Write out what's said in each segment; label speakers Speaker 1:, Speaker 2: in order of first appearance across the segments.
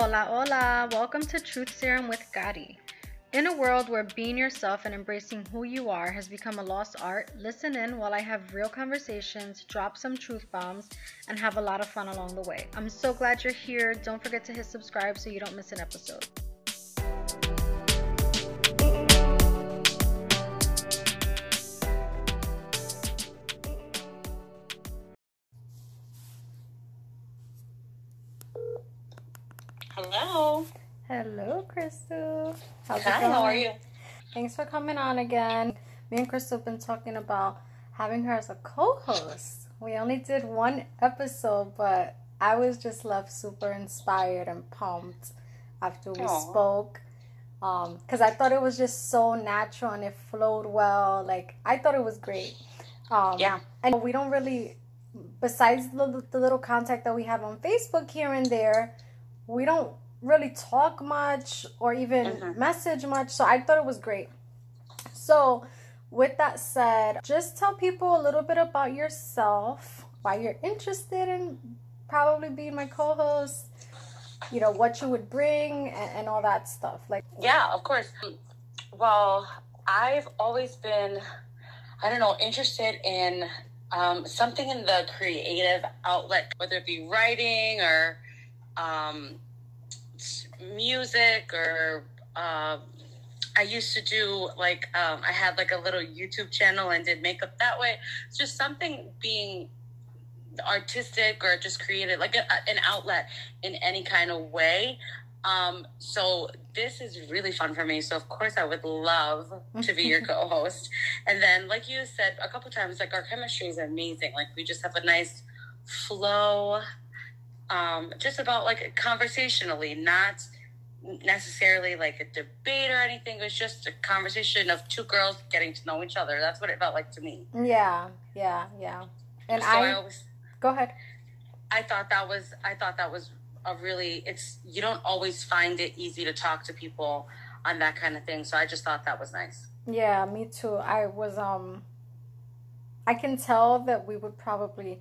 Speaker 1: Hola, hola. Welcome to Truth Serum with Gadi. In a world where being yourself and embracing who you are has become a lost art, listen in while I have real conversations, drop some truth bombs, and have a lot of fun along the way. I'm so glad you're here. Don't forget to hit subscribe so you don't miss an episode. How's
Speaker 2: Hi, how are you?
Speaker 1: Thanks for coming on again. Me and Crystal have been talking about having her as a co-host. We only did one episode, but I was just left super inspired and pumped after we
Speaker 2: Aw.
Speaker 1: spoke. Um, because I thought it was just so natural and it flowed well. Like I thought it was great. Um,
Speaker 2: Yeah.
Speaker 1: And we don't really, besides the, the little contact that we have on Facebook here and there, we don't really talk much or even
Speaker 2: Mhm.
Speaker 1: message much. So I thought it was great. So, with that said, just tell people a little bit about yourself, why you're interested in probably being my co host, you know, what you would bring, and, and all that stuff. Like,
Speaker 2: Yeah, of course. Well, I've always been, I don't know, interested in um, something in the creative outlet, whether it be writing or um, music or. Uh, I used to do like um, I had like a little YouTube channel and did makeup that way. It's just something being artistic or just creative, like a, an outlet in any kind of way. Um, so this is really fun for me. So of course I would love to be your co-host. And then, like you said a couple times, like our chemistry is amazing. Like we just have a nice flow, um, just about like conversationally, not necessarily like a debate or anything. It was just a conversation of two girls getting to know each other. That's what it felt like to me.
Speaker 1: yeah, yeah, yeah. And
Speaker 2: so
Speaker 1: I,
Speaker 2: I always
Speaker 1: go ahead.
Speaker 2: I thought that was I thought that was a really it's you don't always find it easy to talk to people on that kind of thing. So I just thought that was nice.
Speaker 1: Yeah, me too. I was um I can tell that we would probably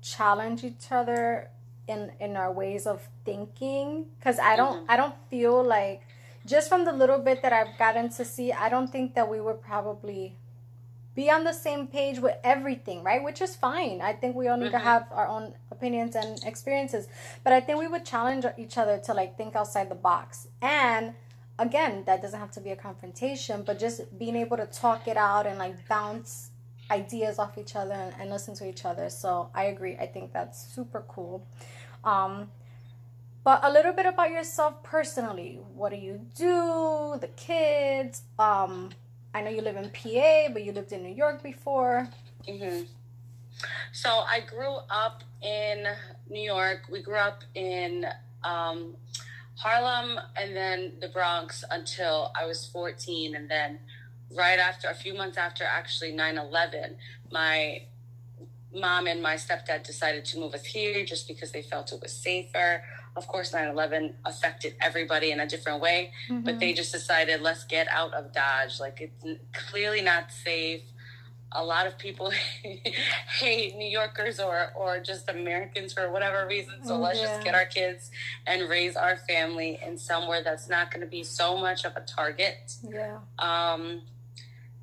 Speaker 1: challenge each other in in our ways of thinking cuz I don't
Speaker 2: Mhm.
Speaker 1: I don't feel like just from the little bit that I've gotten to see, I don't think that we would probably be on the same page with everything, right? Which is fine. I think we all need to
Speaker 2: Mhm.
Speaker 1: have our own opinions and experiences, but I think we would challenge each other to like think outside the box. And again, that doesn't have to be a confrontation, but just being able to talk it out and like bounce ideas off each other and, and listen to each other. So I agree. I think that's super cool. Um, but a little bit about yourself personally. What do you do? The kids. Um, I know you live in PA, but you lived in New York before.
Speaker 2: hmm So I grew up in New York. We grew up in um, Harlem and then the Bronx until I was 14. And then right after, a few months after actually 9 11, my mom and my stepdad decided to move us here just because they felt it was safer. Of course, 9 11 affected everybody in a different way, but they just decided, let's get out of Dodge. Like, it's clearly not safe. A lot of people hate New Yorkers or, or just Americans for whatever reason. So
Speaker 1: Oh,
Speaker 2: let's
Speaker 1: yeah.
Speaker 2: just get our kids and raise our family in somewhere that's not going to be so much of a target
Speaker 1: yeah.
Speaker 2: um,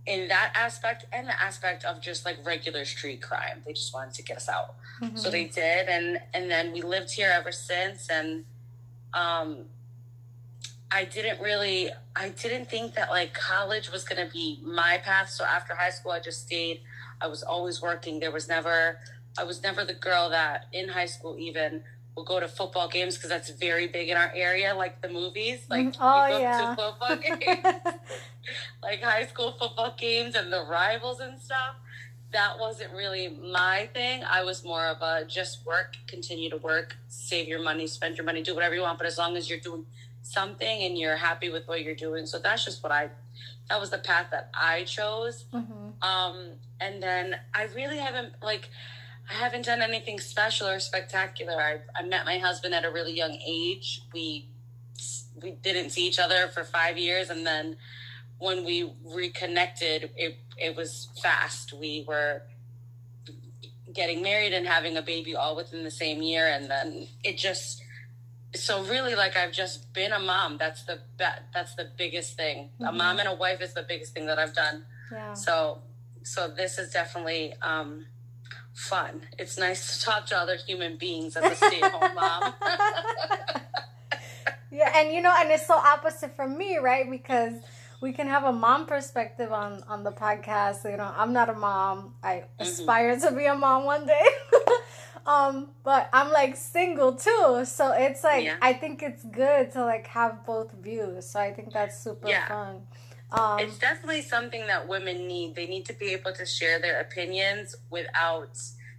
Speaker 2: in that aspect and the aspect of just like regular street crime. They just wanted to get us out. So
Speaker 1: Mhm.
Speaker 2: they did, and and then we lived here ever since. And um, I didn't really, I didn't think that like college was gonna be my path. So after high school, I just stayed. I was always working. There was never, I was never the girl that in high school even will go to football games because that's very big in our area, like the movies. Like.
Speaker 1: Oh,
Speaker 2: you go
Speaker 1: yeah.
Speaker 2: to football games like high school football games and the rivals and stuff. That wasn't really my thing. I was more of a just work, continue to work, save your money, spend your money, do whatever you want. But as long as you're doing something and you're happy with what you're doing, so that's just what I. That was the path that I chose.
Speaker 1: Mhm.
Speaker 2: Um, and then I really haven't like I haven't done anything special or spectacular. I, I met my husband at a really young age. We we didn't see each other for five years, and then when we reconnected, it it was fast. We were getting married and having a baby all within the same year, and then it just so really like I've just been a mom. That's the be- that's the biggest thing. Mm-hmm. A mom and a wife is the biggest thing that I've done. Yeah. So so this is definitely um fun. It's nice to talk to other human beings as a stay-at-home mom.
Speaker 1: yeah, and you know, and it's so opposite from me, right? Because we can have a mom perspective on on the podcast. You know, I'm not a mom. I mm-hmm. aspire to be a mom one day. um, but I'm like single too, so it's like yeah. I think it's good to like have both views. So I think that's super yeah. fun.
Speaker 2: Um, it's definitely something that women need. They need to be able to share their opinions without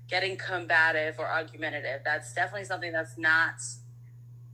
Speaker 2: getting combative or argumentative. That's definitely something that's not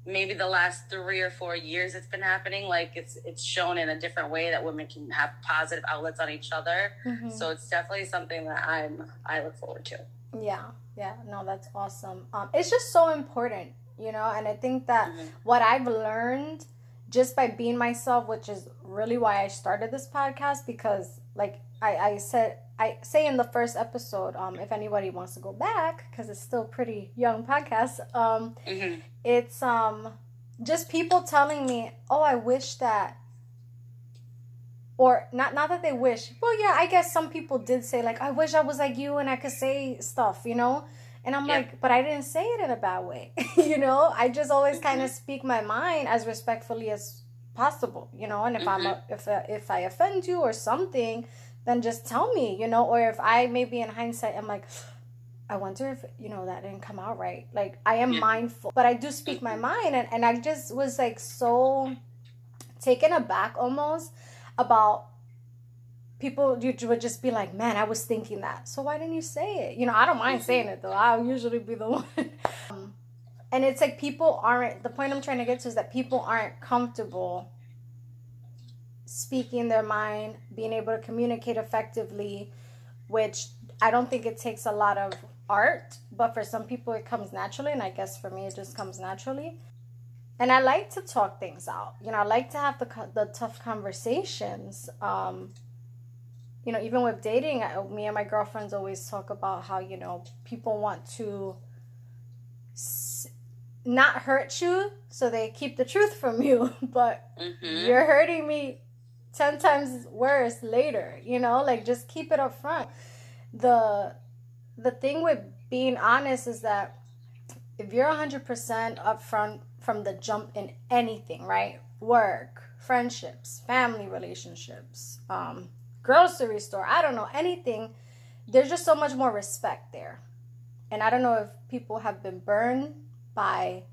Speaker 2: maybe the last three or four years it's been happening like it's it's shown in a different way that women can have positive outlets on each other mm-hmm. so it's definitely something that i'm i look forward to
Speaker 1: yeah yeah no that's awesome um it's just so important you know and i think that mm-hmm. what i've learned just by being myself which is really why i started this podcast because like i i said I say in the first episode, um, if anybody wants to go back, because it's still pretty young podcast, um, mm-hmm. it's um, just people telling me, oh, I wish that, or not, not that they wish. Well, yeah, I guess some people did say like, I wish I was like you and I could say stuff, you know. And I'm yeah. like, but I didn't say it in a bad way, you know. I just always mm-hmm. kind of speak my mind as respectfully as possible, you know. And if mm-hmm. I'm a, if uh, if I offend you or something then just tell me, you know, or if I maybe in hindsight I'm like, I wonder if, you know, that didn't come out right. Like I am yeah. mindful, but I do speak my mind and, and I just was like so taken aback almost about people you would just be like, Man, I was thinking that. So why didn't you say it? You know, I don't mind saying it though. I'll usually be the one. um, and it's like people aren't the point I'm trying to get to is that people aren't comfortable speaking their mind, being able to communicate effectively, which I don't think it takes a lot of art, but for some people it comes naturally, and I guess for me it just comes naturally. And I like to talk things out. You know, I like to have the the tough conversations. Um, you know, even with dating, I, me and my girlfriends always talk about how you know people want to not hurt you, so they keep the truth from you. But mm-hmm. you're hurting me 10 times worse later you know like just keep it up front the the thing with being honest is that if you're 100% upfront from the jump in anything right work friendships family relationships um, grocery store i don't know anything there's just so much more respect there and i don't know if people have been burned by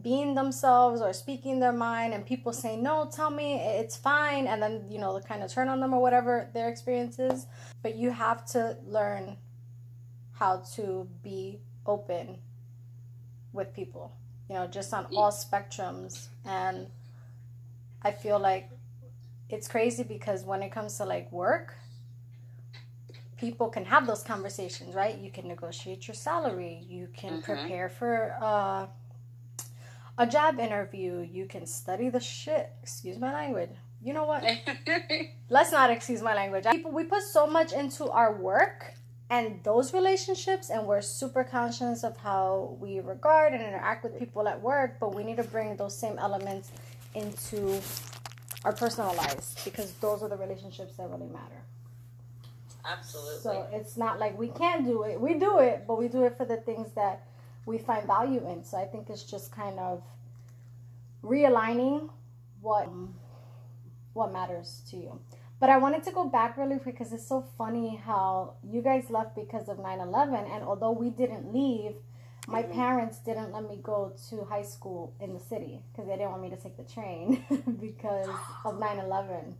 Speaker 1: being themselves or speaking their mind and people say no tell me it's fine and then you know the kind of turn on them or whatever their experience is. But you have to learn how to be open with people you know just on all spectrums. And i feel like it's crazy because when it comes to like work people can have those conversations right you can negotiate your salary you can mm-hmm. prepare for uh a job interview, you can study the shit. Excuse my language. You know what? Let's not excuse my language. People, we put so much into our work and those relationships, and we're super conscious of how we regard and interact with people at work, but we need to bring those same elements into our personal lives because those are the relationships that really matter.
Speaker 2: Absolutely.
Speaker 1: So it's not like we can't do it. We do it, but we do it for the things that we find value in. So I think it's just kind of realigning what what matters to you. But I wanted to go back really quick because it's so funny how you guys left because of 9/11 and although we didn't leave, my mm-hmm. parents didn't let me go to high school in the city because they didn't want me to take the train because of 9/11.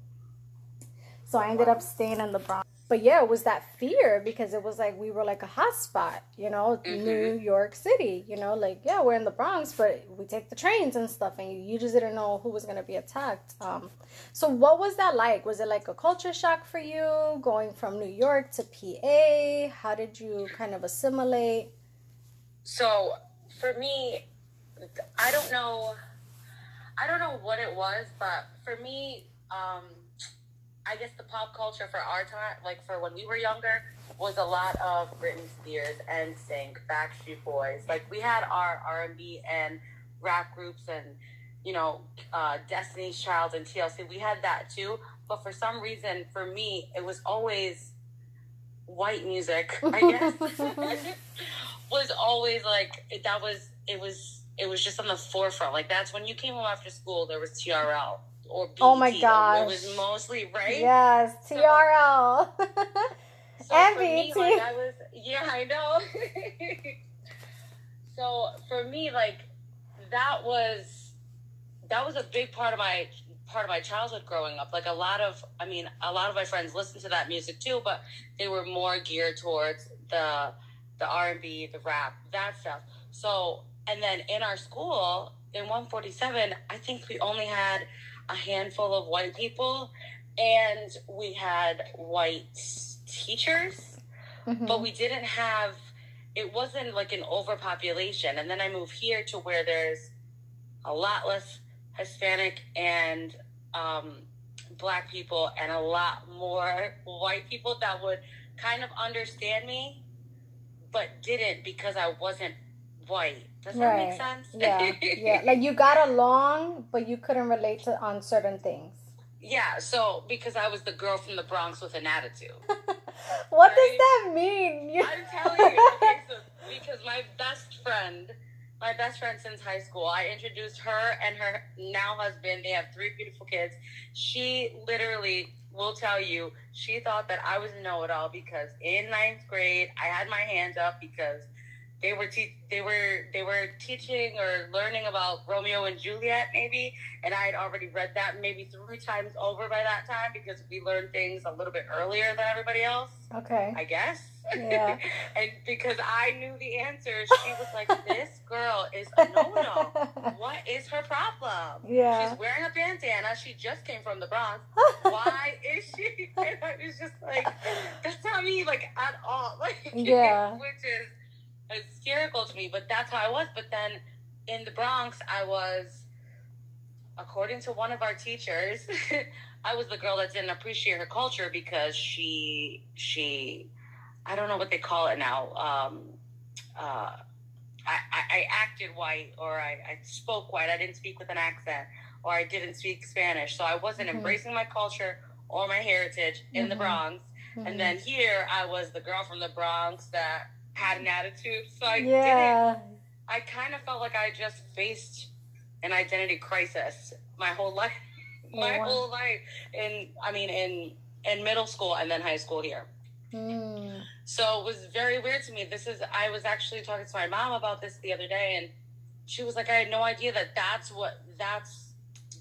Speaker 1: So I ended up staying in the Bronx but yeah, it was that fear because it was like we were like a hotspot, you know, mm-hmm. New York City, you know, like yeah, we're in the Bronx, but we take the trains and stuff, and you, you just didn't know who was gonna be attacked. Um, so what was that like? Was it like a culture shock for you going from New York to PA? How did you kind of assimilate?
Speaker 2: So for me, I don't know, I don't know what it was, but for me. Um, I guess the pop culture for our time, like for when we were younger, was a lot of Britney Spears, NSYNC, Backstreet Boys. Like we had our R and B and rap groups and you know uh, Destiny's Child and TLC. We had that too, but for some reason, for me, it was always white music. I guess was always like that was it was it was just on the forefront. Like that's when you came home after school. There was TRL or BET.
Speaker 1: Oh my gosh.
Speaker 2: It was mostly right.
Speaker 1: Yes, TRL.
Speaker 2: So for me, like I was, yeah, I know. so for me, like that was that was a big part of my part of my childhood growing up. Like a lot of, I mean, a lot of my friends listened to that music too, but they were more geared towards the the R and B, the rap, that stuff. So, and then in our school in 147, I think we only had a handful of white people, and we had white teachers
Speaker 1: Mhm.
Speaker 2: but we didn't have it wasn't like an overpopulation and then i moved here to where there's a lot less hispanic and um, black people and a lot more white people that would kind of understand me but didn't because i wasn't white does that
Speaker 1: Right.
Speaker 2: make sense
Speaker 1: yeah, yeah. Like you got along, but you couldn't relate to on certain things.
Speaker 2: yeah so because i was the girl from the bronx with an attitude
Speaker 1: What
Speaker 2: Right.
Speaker 1: does that mean?
Speaker 2: I'm telling you, okay, so because my best friend, my best friend since high school, I introduced her and her now husband. They have three beautiful kids. She literally will tell you she thought that I was a know-it-all because in ninth grade I had my hands up because they were te- they were they were teaching or learning about Romeo and Juliet maybe, and I had already read that maybe three times over by that time because we learned things a little bit earlier than everybody else.
Speaker 1: okay.
Speaker 2: I guess.
Speaker 1: Yeah.
Speaker 2: and because I knew the answer, she was like, "This girl is a no-no. What is her problem?
Speaker 1: Yeah.
Speaker 2: She's wearing a bandana. She just came from the Bronx. Why is she?" And I was just like, "That's not me, like at all. Like,
Speaker 1: Yeah.
Speaker 2: which is hysterical to me. But that's how I was. But then in the Bronx, I was, according to one of our teachers, I was the girl that didn't appreciate her culture because she she I don't know what they call it now. Um, uh, I, I, I acted white or I, I spoke white. I didn't speak with an accent or I didn't speak Spanish. So I wasn't
Speaker 1: Mhm.
Speaker 2: embracing my culture or my heritage in the
Speaker 1: Mhm.
Speaker 2: Bronx.
Speaker 1: Mhm.
Speaker 2: And then here I was the girl from the Bronx that had an attitude. So I didn't
Speaker 1: yeah.
Speaker 2: I kind of felt like I just faced an identity crisis my whole life. My
Speaker 1: Wow.
Speaker 2: whole life. In I mean in in middle school and then high school here.
Speaker 1: Mm.
Speaker 2: So it was very weird to me. This is I was actually talking to my mom about this the other day and she was like I had no idea that that's what that's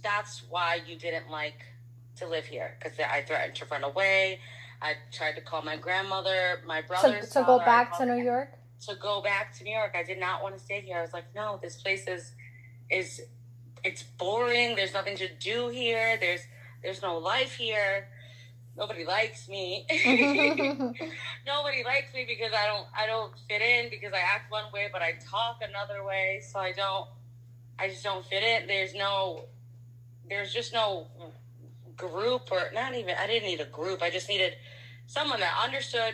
Speaker 2: that's why you didn't like to live here because I threatened to run away. I tried to call my grandmother, my
Speaker 1: To,
Speaker 2: brother's
Speaker 1: to go back to New York.
Speaker 2: to go back to New York. I did not want to stay here. I was like, no, this place is is it's boring. There's nothing to do here. There's there's no life here. Nobody likes me. Nobody likes me because I don't I don't fit in because I act one way but I talk another way. So I don't I just don't fit in. There's no there's just no group or not even I didn't need a group. I just needed someone that understood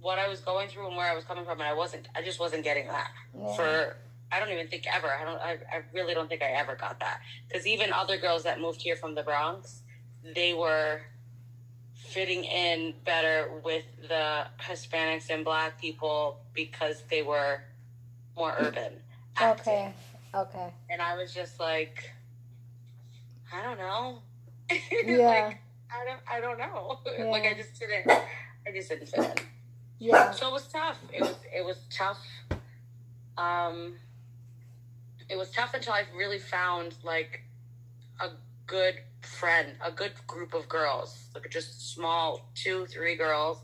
Speaker 2: what I was going through and where I was coming from and I wasn't I just wasn't getting that
Speaker 1: Yeah.
Speaker 2: for I don't even think ever. I don't. I, I really don't think I ever got that because even other girls that moved here from the Bronx, they were fitting in better with the Hispanics and Black people because they were more urban. acting.
Speaker 1: Okay. Okay.
Speaker 2: And I was just like, I don't know.
Speaker 1: Yeah.
Speaker 2: like, I don't. I don't know. like I just didn't. I just didn't fit in.
Speaker 1: Yeah.
Speaker 2: So it was tough. It was it was tough. Um, it was tough until I really found like a good friend, a good group of girls, like just small two, three girls,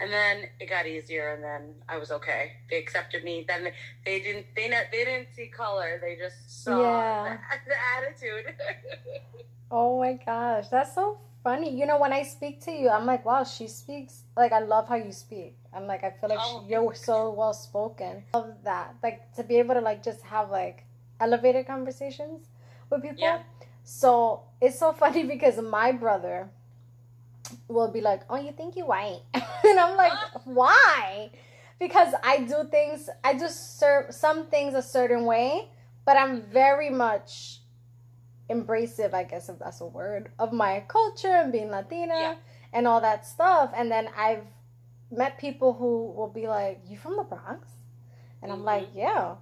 Speaker 2: and then it got easier. And then I was okay. They accepted me. Then they, they didn't they not they didn't see color. They just saw
Speaker 1: Yeah.
Speaker 2: the, the attitude.
Speaker 1: Oh my gosh, that's so funny. You know, when I speak to you, I'm like, wow, she speaks like I love how you speak. I'm like, I feel like
Speaker 2: Oh.
Speaker 1: she, you're so well spoken. Love that, like to be able to like just have like elevated conversations with people.
Speaker 2: Yeah.
Speaker 1: So it's so funny because my brother will be like, "Oh, you think you white?" and I'm like, "Why?" Because I do things, I just serve some things a certain way, but I'm very much embracive, I guess if that's a word, of my culture and being Latina
Speaker 2: Yeah.
Speaker 1: and all that stuff. And then I've met people who will be like, "You from the Bronx?" And I'm like,
Speaker 2: Mhm.
Speaker 1: "Yeah."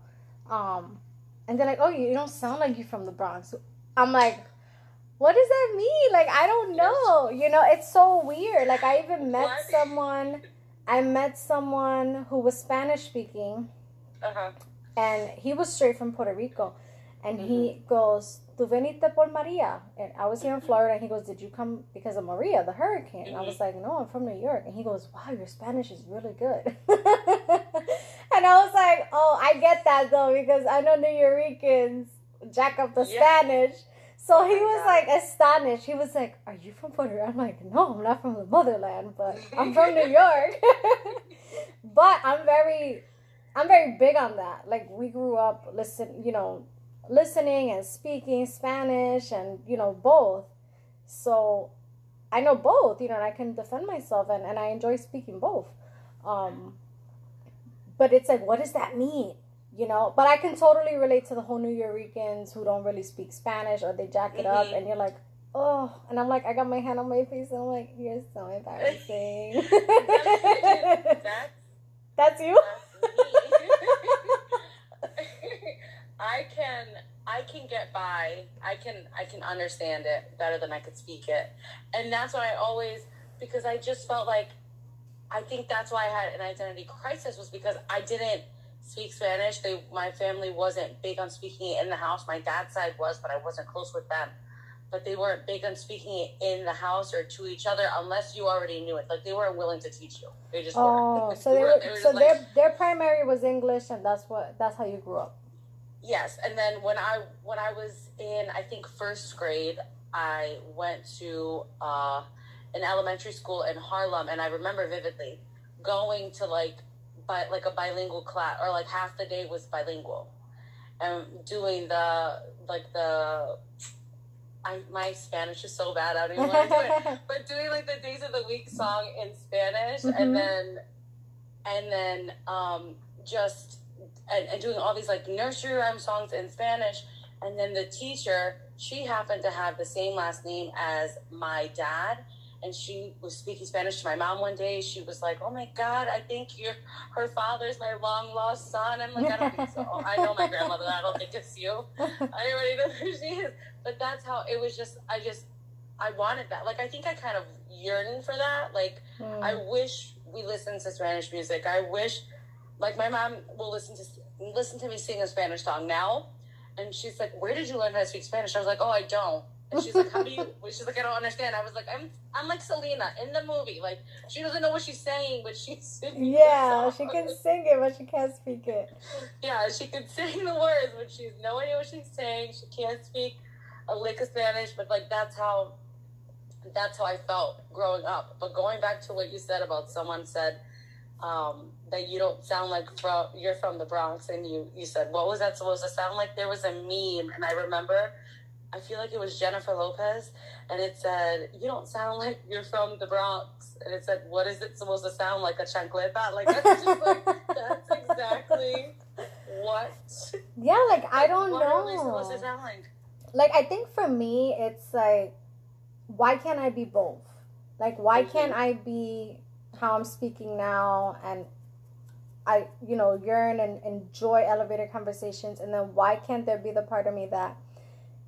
Speaker 1: Um, and they're like, "Oh, you don't sound like you from the Bronx." I'm like, "What does that mean?" Like, I don't know. You know, it's so weird. Like, I even met
Speaker 2: What?
Speaker 1: someone. I met someone who was Spanish speaking
Speaker 2: Uh-huh.
Speaker 1: and he was straight from Puerto Rico, and he mm-hmm. goes, "Tu veniste por Maria?" And I was here in Florida, and he goes, "Did you come because of Maria, the hurricane?" And I was mm-hmm. like, "No, I'm from New York." And he goes, "Wow, your Spanish is really good." and I was like, "Oh, I get that though because I know New Yorkers jack up the
Speaker 2: Yeah.
Speaker 1: Spanish." So
Speaker 2: Oh
Speaker 1: he
Speaker 2: my
Speaker 1: was
Speaker 2: God.
Speaker 1: like astonished. He was like, "Are you from Puerto Rico?" I'm like, "No, I'm not from the motherland, but I'm from New York." but I'm very I'm very big on that. Like we grew up listen, you know, listening and speaking Spanish and you know both. So I know both, you know, and I can defend myself and, and I enjoy speaking both. Um but it's like what does that mean? You know, but I can totally relate to the whole New Yorkers who don't really speak Spanish or they jack it up
Speaker 2: Mhm.
Speaker 1: and you're like, oh, and I'm like, I got my hand on my face and I'm like, you're so embarrassing.
Speaker 2: That's
Speaker 1: That's you?
Speaker 2: That's me. I can I can get by. I can I can understand it better than I could speak it. And that's why I always because I just felt like I think that's why I had an identity crisis was because I didn't speak Spanish. They my family wasn't big on speaking it in the house. My dad's side was, but I wasn't close with them. But they weren't big on speaking it in the house or to each other unless you already knew it. Like they weren't willing to teach you. They just
Speaker 1: Oh,
Speaker 2: weren't.
Speaker 1: so they were,
Speaker 2: just
Speaker 1: so
Speaker 2: like-
Speaker 1: their their primary was English, and that's what that's how you grew up.
Speaker 2: Yes, and then when I when I was in I think first grade, I went to uh, an elementary school in Harlem, and I remember vividly going to like bi- like a bilingual class, or like half the day was bilingual, and doing the like the. I, my Spanish is so bad. I don't even want to do it. But doing like the days of the week song in Spanish,
Speaker 1: Mhm.
Speaker 2: and then and then um, just and, and doing all these like nursery rhyme songs in Spanish. And then the teacher, she happened to have the same last name as my dad. And she was speaking Spanish to my mom one day. She was like, "Oh my God, I think you're her father's my long lost son." I'm like, "I don't think so. I know my grandmother. I don't think it's you. I already know who she is." But that's how it was. Just I just I wanted that. Like I think I kind of yearned for that. Like
Speaker 1: Mm.
Speaker 2: I wish we listened to Spanish music. I wish, like, my mom will listen to listen to me sing a Spanish song now, and she's like, "Where did you learn how to speak Spanish?" I was like, "Oh, I don't." And she's like, "How do you?" She's like, "I don't understand." I was like, "I'm I'm like Selena in the movie. Like, she doesn't know what she's saying, but she's singing
Speaker 1: yeah, she can sing it, but she can't speak it.
Speaker 2: Yeah, she can sing the words, but she's no idea what she's saying. She can't speak a lick of Spanish, but like that's how that's how I felt growing up. But going back to what you said about someone said um, that you don't sound like from you're from the Bronx, and you you said what was that supposed to sound like? There was a meme, and I remember. I feel like it was Jennifer Lopez, and it said, "You don't sound like you're from the Bronx." And it said, "What is it supposed to sound like? A chancleta?" Like that's just like that's exactly what.
Speaker 1: Yeah, like I don't
Speaker 2: what are we supposed to
Speaker 1: know.
Speaker 2: sound like?
Speaker 1: Like I think for me, it's like, why can't I be both? Like why
Speaker 2: Mhm.
Speaker 1: can't I be how I'm speaking now and I, you know, yearn and enjoy elevator conversations, and then why can't there be the part of me that,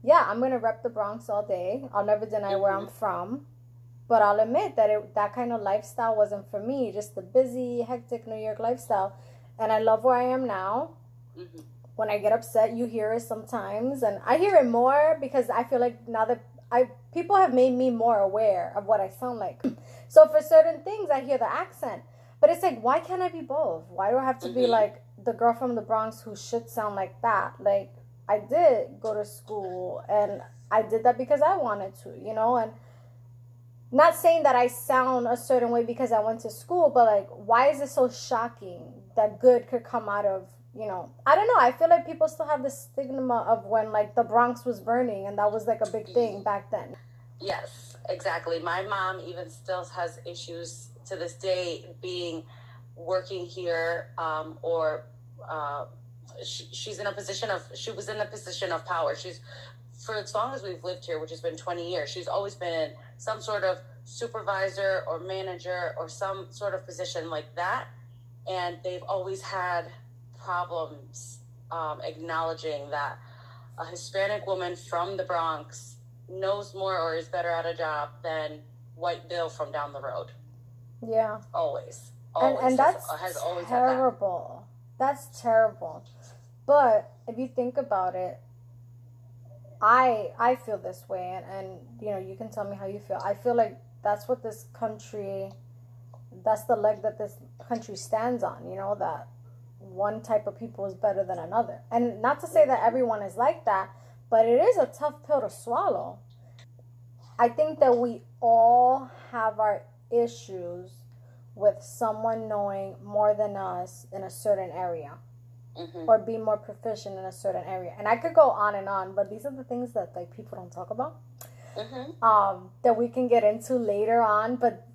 Speaker 1: yeah, I'm gonna rep the Bronx all day. I'll never deny where I'm from, but I'll admit that it, that kind of lifestyle wasn't for me. Just the busy, hectic New York lifestyle, and I love where I am now.
Speaker 2: hmm
Speaker 1: When I get upset, you hear it sometimes, and I hear it more because I feel like now that I people have made me more aware of what I sound like. So for certain things, I hear the accent. But it's like, why can't I be both? Why do I have to be
Speaker 2: Mhm.
Speaker 1: like the girl from the Bronx who should sound like that? Like, I did go to school and I did that because I wanted to, you know? And not saying that I sound a certain way because I went to school, but like, why is it so shocking that good could come out of, you know? I don't know. I feel like people still have the stigma of when like the Bronx was burning and that was like a big thing back then.
Speaker 2: Yes, exactly. My mom even still has issues to this day being working here um, or uh, she, she's in a position of she was in a position of power. She's for as long as we've lived here, which has been 20 years, she's always been some sort of supervisor or manager or some sort of position like that. And they've always had problems um, acknowledging that a Hispanic woman from the Bronx knows more or is better at a job than white Bill from down the road.
Speaker 1: Yeah.
Speaker 2: Always.
Speaker 1: Always. And, and that's has, has always terrible. That. That's terrible. But if you think about it, I I feel this way, and, and you know you can tell me how you feel. I feel like that's what this country, that's the leg that this country stands on. You know that one type of people is better than another, and not to say that everyone is like that, but it is a tough pill to swallow. I think that we all have our issues with someone knowing more than us in a certain area mm-hmm. or be more proficient in a certain area. And I could go on and on, but these are the things that like people don't talk about. Mm-hmm. Um, that we can get into later on, but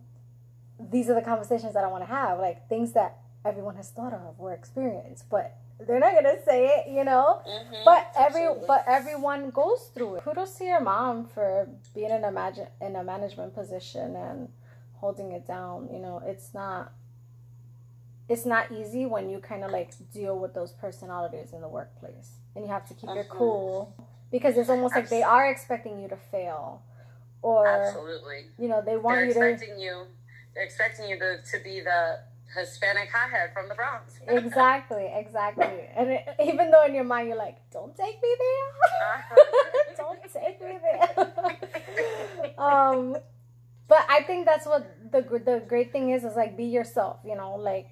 Speaker 1: these are the conversations that I want to have, like things that everyone has thought of or experienced, but they're not gonna say it, you know. Mm-hmm. But every Absolutely. but everyone goes through it. Kudos to your mom for being in a imagine in a management position and holding it down. You know, it's not it's not easy when you kind of like deal with those personalities in the workplace. And you have to keep your uh-huh. cool because it's almost like they are expecting you to fail or
Speaker 2: absolutely.
Speaker 1: you know they want
Speaker 2: they're
Speaker 1: you
Speaker 2: expecting to you they're expecting you to, to be the hispanic hothead from the bronx.
Speaker 1: Exactly exactly. And it, even though in your mind you're like don't take me there. Don't take me there. Um but i think that's what the the great thing is is like be yourself you know like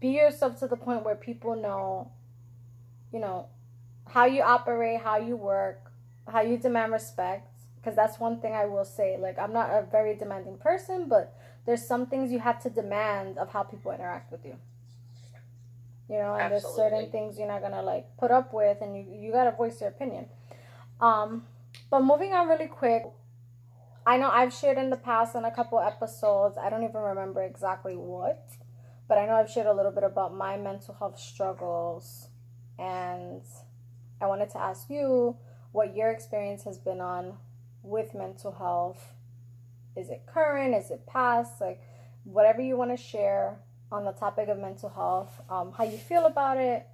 Speaker 1: be yourself to the point where people know, you know, how you operate, how you work, how you demand respect. Because that's one thing I will say. Like, I'm not a very demanding person, but there's some things you have to demand of how people interact with you. You know, and Absolutely. there's certain things you're not gonna like put up with, and you you gotta voice your opinion. Um, but moving on really quick, I know I've shared in the past in a couple episodes. I don't even remember exactly what, but I know I've shared a little bit about my mental health struggles, and I wanted to ask you what your experience has been on with mental health. Is it current? Is it past? Like, whatever you want to share on the topic of mental health, um, how you feel about it,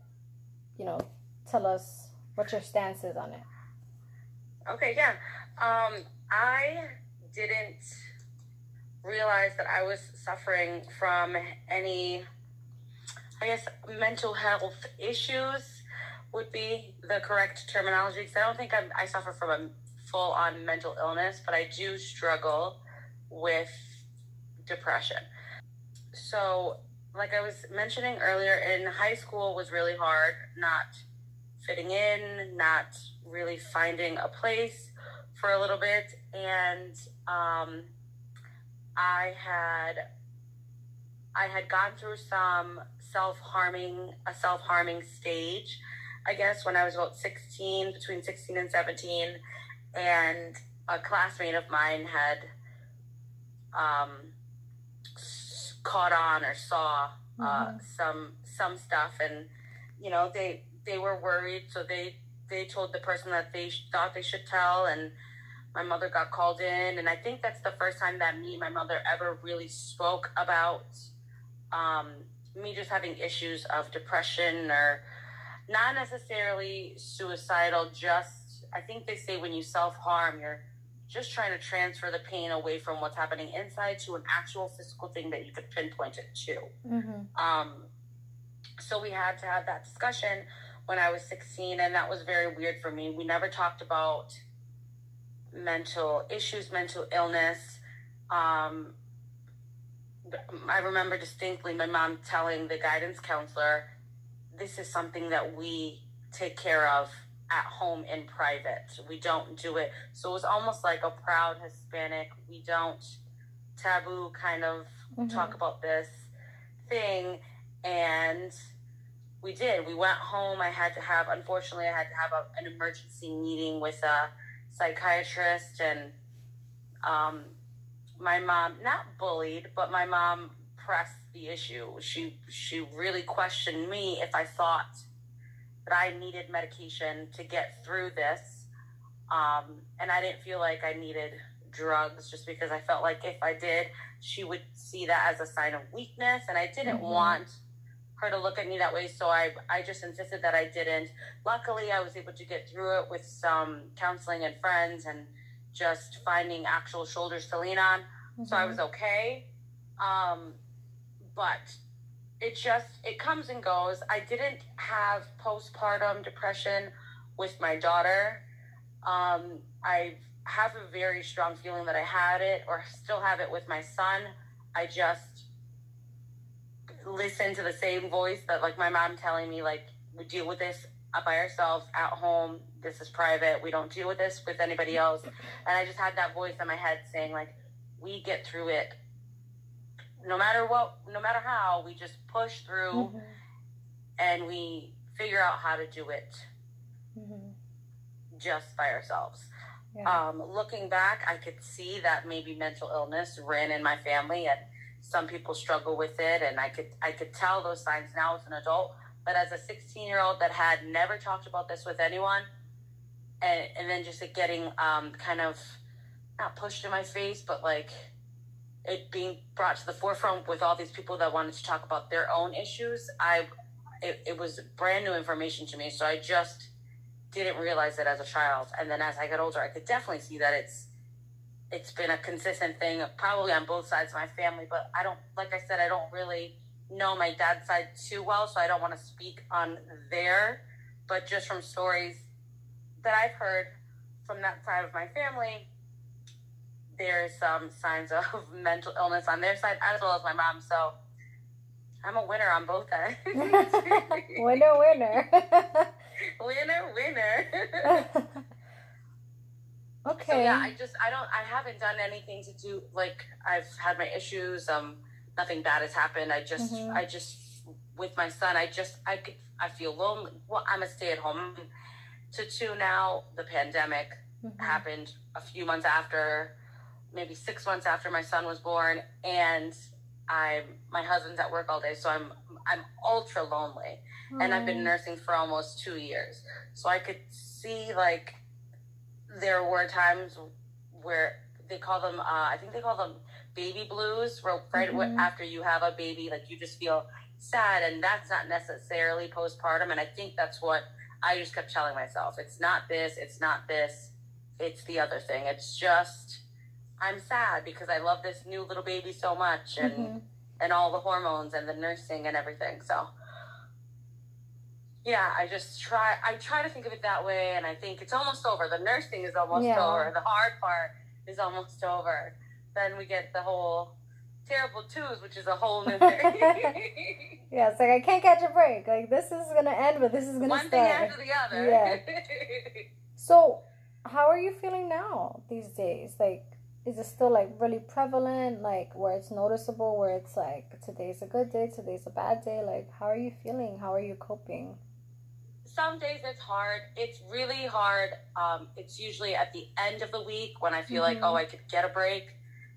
Speaker 1: you know, tell us what your stance is on it.
Speaker 2: Okay, yeah. Um, I didn't realize that I was suffering from any, I guess, mental health issues would be the correct terminology. Because I don't think I'm, I suffer from a full on mental illness, but I do struggle with depression. So, like I was mentioning earlier, in high school was really hard, not fitting in, not really finding a place for a little bit. And um, I had I had gone through some self harming a self harming stage, I guess, when I was about sixteen, between sixteen and seventeen, and a classmate of mine had um, caught on or saw uh, mm-hmm. some some stuff, and you know they they were worried, so they they told the person that they thought they should tell, and my mother got called in, and I think that's the first time that me and my mother ever really spoke about um, me just having issues of depression or not necessarily suicidal. Just I think they say when you self harm, you're just trying to transfer the pain away from what's happening inside to an actual physical thing that you could pinpoint it to. Mm-hmm. Um, so we had to have that discussion when I was 16, and that was very weird for me. We never talked about mental issues, mental illness. Um, I remember distinctly my mom telling the guidance counselor, this is something that we take care of at home in private. We don't do it. So it was almost like a proud Hispanic, we don't taboo kind of mm-hmm. talk about this thing. And we did. We went home. I had to have, unfortunately, I had to have a, an emergency meeting with a psychiatrist and um, my mom not bullied but my mom pressed the issue she she really questioned me if i thought that I needed medication to get through this. Um, and I didn't feel like I needed drugs just because I felt like if I did, she would see that as a sign of weakness. And I didn't mm-hmm. want her to look at me that way. So I, I just insisted that I didn't. Luckily, I was able to get through it with some counseling and friends and just finding actual shoulders to lean on. Mm-hmm. So I was mm-hmm. okay. Um, but it just, it comes and goes. I didn't have postpartum depression with my daughter. Um, I have a very strong feeling that I had it or still have it with my son. I just listen to the same voice that like my mom telling me like we deal with this by ourselves at home. This is private. We don't deal with this with anybody else. And I just had that voice in my head saying like, we get through it. No matter what, no matter how, we just push through mm-hmm. and we figure out how to do it mm-hmm. just by ourselves. Yeah. Um, looking back, I could see that maybe mental illness ran in my family and some people struggle with it and I could I could tell those signs now as an adult but as a 16 year old that had never talked about this with anyone and and then just getting um, kind of not pushed in my face but like it being brought to the forefront with all these people that wanted to talk about their own issues I it, it was brand new information to me so I just didn't realize it as a child. And then as I got older I could definitely see that it's it's been a consistent thing, probably on both sides of my family. But I don't, like I said, I don't really know my dad's side too well, so I don't want to speak on there. But just from stories that I've heard from that side of my family, there's some signs of mental illness on their side as well as my mom. So I'm a winner on both ends.
Speaker 1: winner, winner.
Speaker 2: winner, winner. Okay. So yeah, I just I don't I haven't done anything to do like I've had my issues. Um, nothing bad has happened. I just mm-hmm. I just with my son. I just I could I feel lonely. Well, I'm a stay at home. To two now, the pandemic mm-hmm. happened a few months after, maybe six months after my son was born, and I'm my husband's at work all day, so I'm I'm ultra lonely, mm. and I've been nursing for almost two years. So I could see like there were times where they call them, uh, I think they call them baby blues, where right mm-hmm. after you have a baby, like you just feel sad, and that's not necessarily postpartum. And I think that's what I just kept telling myself. It's not this, it's not this, it's the other thing. It's just I'm sad because I love this new little baby so much, and mm-hmm. and all the hormones and the nursing and everything. So yeah, I just try. I try to think of it that way, and I think it's almost over. The nursing is almost yeah. over. The hard part is almost over. Then we get the whole terrible twos, which is a whole new thing.
Speaker 1: yeah, it's like I can't catch a break. Like this is gonna end, but this is gonna
Speaker 2: one
Speaker 1: start.
Speaker 2: thing after the other.
Speaker 1: Yeah. so, how are you feeling now these days? Like, is it still like really prevalent? Like where it's noticeable? Where it's like today's a good day, today's a bad day. Like, how are you feeling? How are you coping?
Speaker 2: Some days it's hard. It's really hard. Um, it's usually at the end of the week when I feel mm-hmm. like, oh, I could get a break.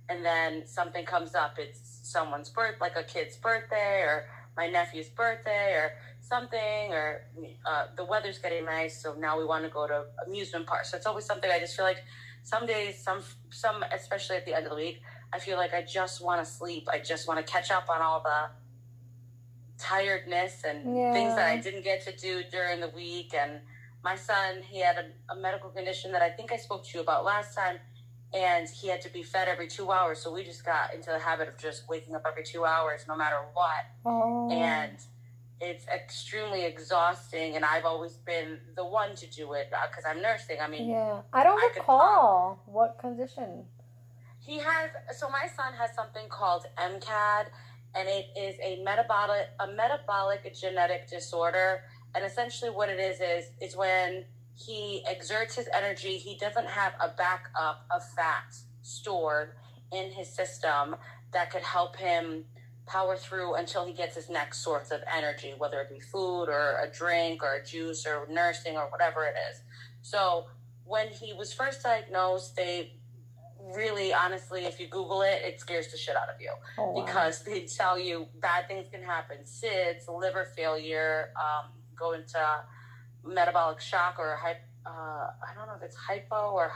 Speaker 2: And then something comes up. It's someone's birth, like a kid's birthday or my nephew's birthday or something, or uh, the weather's getting nice. So now we want to go to amusement park. So it's always something I just feel like some days, some, some, especially at the end of the week, I feel like I just want to sleep. I just want to catch up on all the tiredness and yeah. things that I didn't get to do during the week. And my son, he had a, a, medical condition that I think I spoke to you about last time, and he had to be fed every two hours. So we just got into the habit of just waking up every two hours, no matter what. Oh. And it's extremely exhausting, and I've always been the one to do it because uh, I'm nursing. I mean,
Speaker 1: yeah, I don't I recall what condition.
Speaker 2: He has so my son has something called MCAD and it is a metabolic a metabolic genetic disorder. And essentially, what it is is is when he exerts his energy, he doesn't have a backup of fat stored in his system that could help him power through until he gets his next source of energy, whether it be food or a drink or a juice or nursing or whatever it is. So when he was first diagnosed, they really honestly if you google it it scares the shit out of you oh, wow. because they tell you bad things can happen sids liver failure um, go into metabolic shock or hy- uh, I don't know if it's hypo or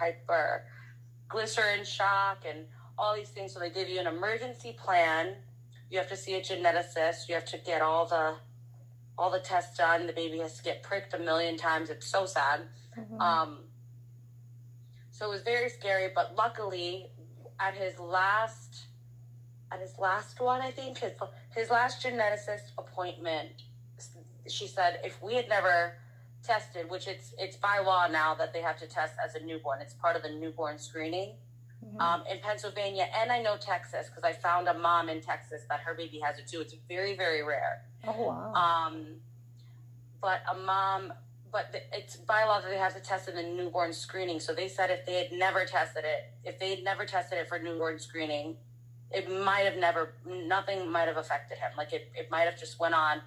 Speaker 2: hyperglycerin shock and all these things. So they give you an emergency plan. You have to see a geneticist. You have to get all the all the tests done. The baby has to get pricked a million times. It's so sad.
Speaker 1: Mhm.
Speaker 2: Um, so it was very scary, but luckily, at his last, at his last one, I think his his last geneticist appointment, she said if we had never tested, which it's it's by law now that they have to test as a newborn, it's part of the newborn screening
Speaker 1: Mhm.
Speaker 2: um, in Pennsylvania, and I know Texas because I found a mom in Texas that her baby has it too. It's very very rare.
Speaker 1: oh wow.
Speaker 2: Um, but a mom, but it's by law that they have to test it in newborn screening. So they said if they had never tested it, if they had never tested it for newborn screening, it might have never, nothing might have affected him. Like it, it might have just went on,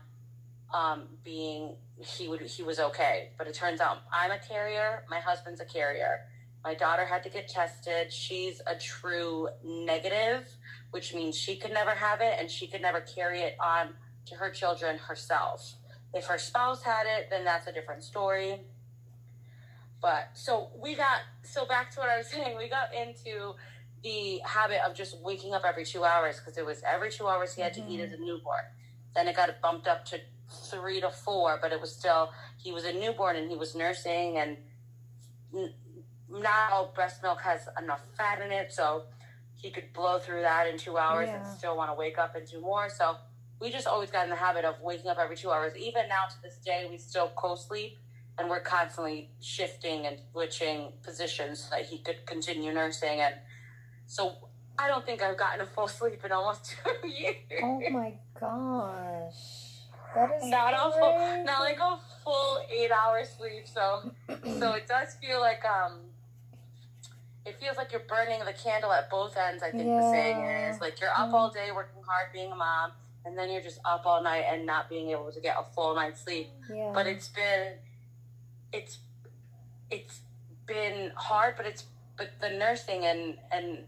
Speaker 2: um, being he would he was okay. But it turns out I'm a carrier. My husband's a carrier. My daughter had to get tested. She's a true negative, which means she could never have it and she could never carry it on to her children herself. If her spouse had it, then that's a different story. But so we got so back to what I was saying, we got into the habit of just waking up every two hours because it was every two hours he had to eat
Speaker 1: Mhm.
Speaker 2: as a newborn. Then it got bumped up to three to four, but it was still he was a newborn and he was nursing and n- not all breast milk has enough fat in it, so he could blow through that in two hours and still want to wake up and do more. So we just always got in the habit of waking up every two hours. Even now to this day, we still co-sleep and we're constantly shifting and switching positions so that he could continue nursing. And so I don't think I've gotten a full sleep in almost two years.
Speaker 1: oh my gosh. That is
Speaker 2: not a full, not like a full eight hour sleep. So, so it does feel like um, it feels like you're burning the candle at both ends. I think the saying is like you're up all day working hard being a mom, and then you're just up all night and not being able to get a full night's sleep.
Speaker 1: yeah.
Speaker 2: But it's been, it's, it's been hard. But it's but the nursing and and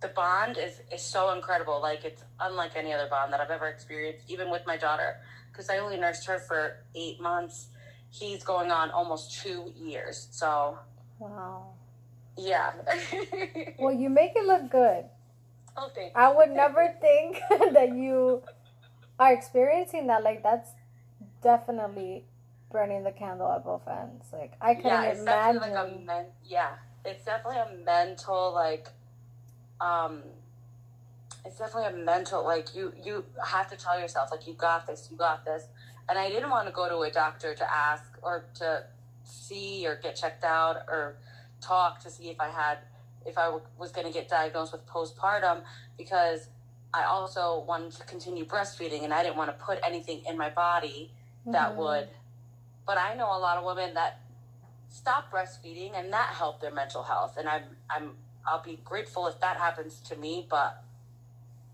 Speaker 2: the bond is is so incredible. Like it's unlike any other bond that I've ever experienced, even with my daughter, because I only nursed her for eight months. He's going on almost two years. So
Speaker 1: wow.
Speaker 2: yeah.
Speaker 1: Well, you make it look good.
Speaker 2: oh.
Speaker 1: I would never think that you are experiencing that. Like that's definitely burning the candle at both ends. Like I
Speaker 2: it's definitely
Speaker 1: imagine.
Speaker 2: like a men- yeah, it's definitely a mental like, um, it's definitely a mental like you you have to tell yourself like you got this, you got this. And I didn't want to go to a doctor to ask or to see or get checked out or talk to see if I had if I w- was going to get diagnosed with postpartum because I also wanted to continue breastfeeding and I didn't want to put anything in my body that
Speaker 1: Mhm.
Speaker 2: would. But I know a lot of women that stop breastfeeding and that helped their mental health, and I'm I'm I'll be grateful if that happens to me. But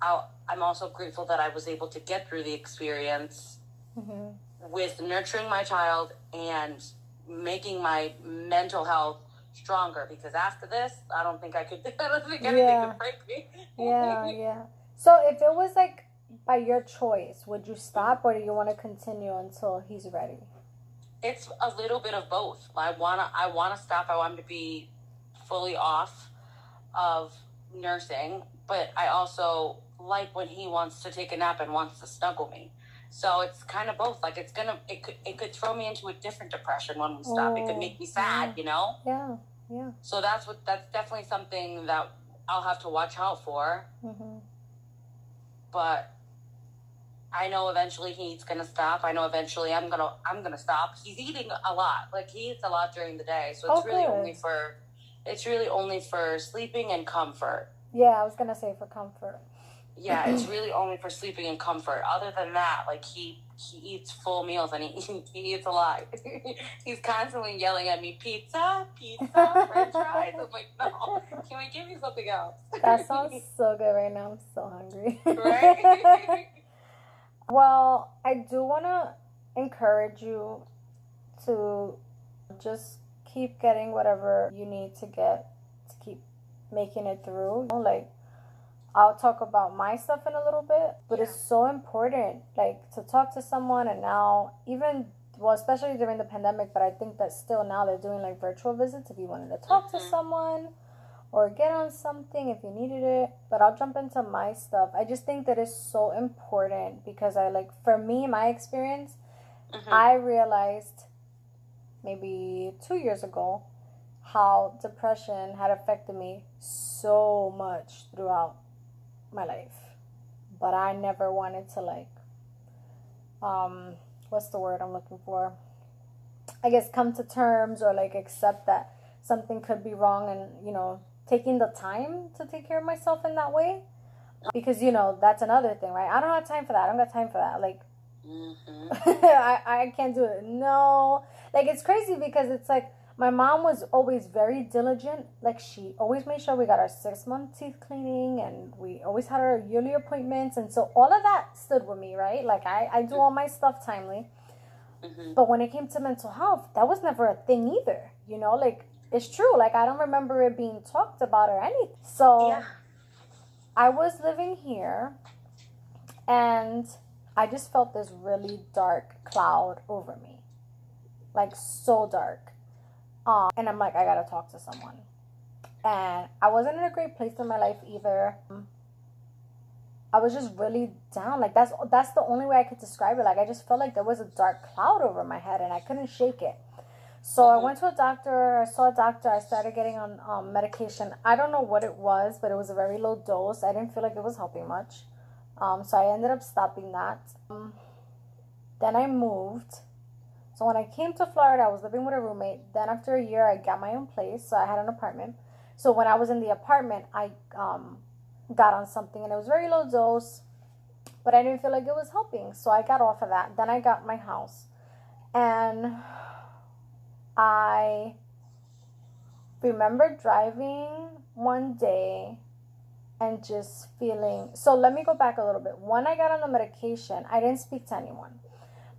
Speaker 2: I'll, I'm also grateful that I was able to get through the experience
Speaker 1: Mhm.
Speaker 2: with nurturing my child and making my mental health stronger. Because after this, I don't think I could. I don't think anything
Speaker 1: Yeah.
Speaker 2: could break me.
Speaker 1: Yeah, yeah. So if it was like by your choice, would you stop or do you want to continue until he's ready?
Speaker 2: It's a little bit of both. I wanna I wanna stop. I want him to be fully off of nursing, but I also like when he wants to take a nap and wants to snuggle me. So it's kind of both. Like it's gonna it could it could throw me into a different depression when we stop. it could
Speaker 1: Oh,
Speaker 2: make me sad,
Speaker 1: yeah.
Speaker 2: you know?
Speaker 1: Yeah, yeah.
Speaker 2: So that's what that's definitely something that I'll have to watch out for.
Speaker 1: hmm
Speaker 2: But I know eventually he's gonna stop. I know eventually I'm gonna I'm gonna stop. He's eating a lot. Like he eats a lot during the day. So it's
Speaker 1: Oh,
Speaker 2: really
Speaker 1: good.
Speaker 2: only for it's really only for sleeping and comfort.
Speaker 1: Yeah, I was gonna say for comfort.
Speaker 2: Yeah, it's really only for sleeping and comfort. Other than that, like he he eats full meals and he he eats a lot. He's constantly yelling at me, pizza, pizza, French fries. I'm like, no, can we give you something else?
Speaker 1: That sounds so good right now. I'm so hungry.
Speaker 2: right.
Speaker 1: well, I do want to encourage you to just keep getting whatever you need to get to keep making it through. You know, Like, I'll talk about my stuff in a little bit, but it's so important, like, to talk to someone and now, even well, especially during the pandemic, but I think that still now they're doing like virtual visits if you wanted to talk mm-hmm. to someone or get on something if you needed it. But I'll jump into my stuff. I just think that it's so important because I like, for me, my experience, mm-hmm. I realized maybe two years ago how depression had affected me so much throughout my life. But I never wanted to like um what's the word I'm looking for? I guess come to terms or like accept that something could be wrong and, you know, taking the time to take care of myself in that way. Because, you know, that's another thing, right? I don't have time for that. I don't got time for that. Like mm-hmm. I, I can't do it. No. Like it's crazy because it's like my mom was always very diligent. Like she always made sure we got our six month teeth cleaning and we always had our yearly appointments. And so all of that stood with me, right? Like I, I do all my stuff timely. Mm-hmm. But when it came to mental health, that was never a thing either. You know, like it's true. Like I don't remember it being talked about or anything. So yeah. I was living here and I just felt this really dark cloud over me. Like so dark um, and I'm like, I gotta talk to someone. And I wasn't in a great place in my life either. I was just really down. Like that's that's the only way I could describe it. Like I just felt like there was a dark cloud over my head and I couldn't shake it. So I went to a doctor. I saw a doctor. I started getting on um, medication. I don't know what it was, but it was a very low dose. I didn't feel like it was helping much. Um, so I ended up stopping that. Um, then I moved so when I came to Florida, I was living with a roommate. Then after a year, I got my own place. So I had an apartment. So when I was in the apartment, I um, got on something and it was very low dose, but I didn't feel like it was helping. So I got off of that. Then I got my house. And I remember driving one day and just feeling so let me go back a little bit when i got on the medication i didn't speak to anyone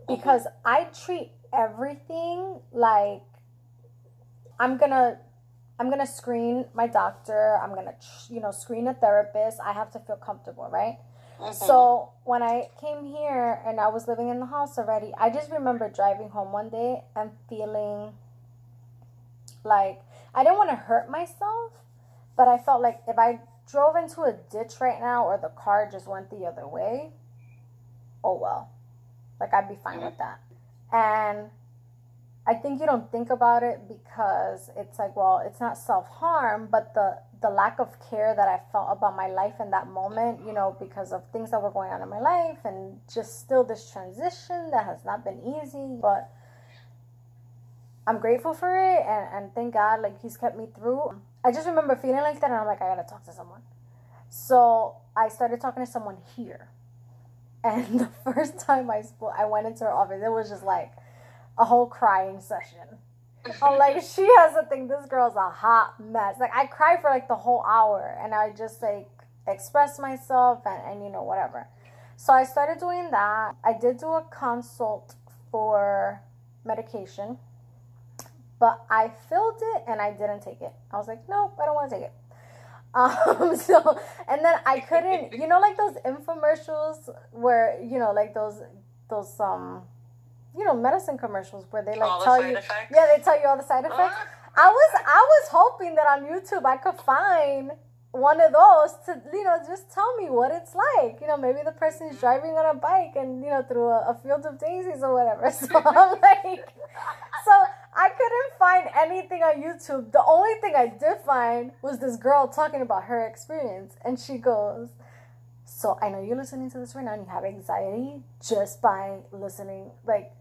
Speaker 1: because i treat everything like i'm gonna i'm gonna screen my doctor i'm gonna you know screen a therapist i have to feel comfortable right? So when i came here and i was living in the house already i just remember driving home one day and feeling like i didn't want to hurt myself but i felt like if i drove into a ditch right now or the car just went the other way oh well. Like i'd be fine with that and I think you don't think about it because it's like, well, it's not self harm, but the the lack of care that I felt about my life in that moment, you know, because of things that were going on in my life and just still this transition that has not been easy, but I'm grateful for it and, and thank God like he's kept me through. I just remember feeling like that and I'm like, I gotta talk to someone. So I started talking to someone here and the first time I spoke, I went into her office. It was just like a whole crying session. I'm like, she has a thing. this girl's a hot mess. Like I cried for like the whole hour, and I just like express myself and, and you know whatever. So I started doing that. I did do a consult for medication, but I filled it and I didn't take it. I was like, nope, I don't want to take it. Um, so and then I couldn't, you know, like those infomercials where you know, like those those um, you know, medicine commercials where they like all tell you, effects. yeah, they tell you all the side effects. Uh, I was I was hoping that on YouTube I could find one of those to you know just tell me what it's like you know maybe the person is driving on a bike and you know through a, a field of daisies or whatever so i'm like so i couldn't find anything on youtube. The only thing i did find was this girl talking about her experience and she goes so i know you're listening to this right now and you have anxiety just by listening like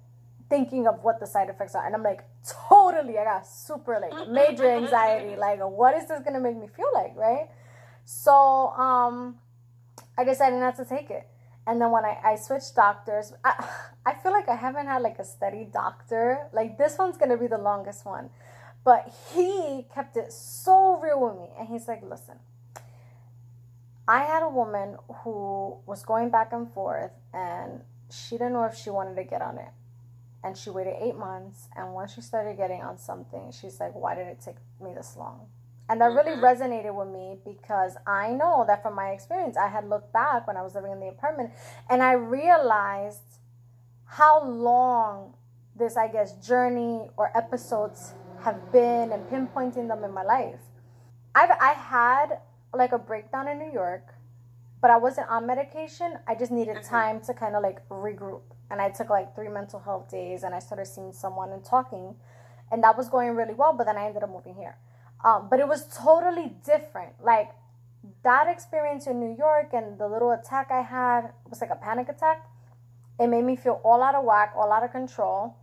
Speaker 1: thinking of what the side effects are. And i'm like totally i got super like major anxiety. Like what is this gonna make me feel like right? So um i decided not to take it. And then when i, I switched doctors I, I feel like i haven't had like a steady doctor. Like this one's gonna be the longest one. But he kept it so real with me and he's like listen i had a woman who was going back and forth and she didn't know if she wanted to get on it. And she waited eight months and once she started getting on something she's like why did it take me this long? And that really mm-hmm. resonated with me because i know that from my experience i had looked back when i was living in the apartment and i realized how long this I guess journey or episodes have been and pinpointing them in my life. I've I had like a breakdown in New York, but I wasn't on medication. I just needed mm-hmm. time to kind of like regroup. And I took like three mental health days and I started seeing someone and talking. And that was going really well, but then I ended up moving here. Um, but it was totally different. Like that experience in New York and the little attack I had was like a panic attack. It made me feel all out of whack, all out of control.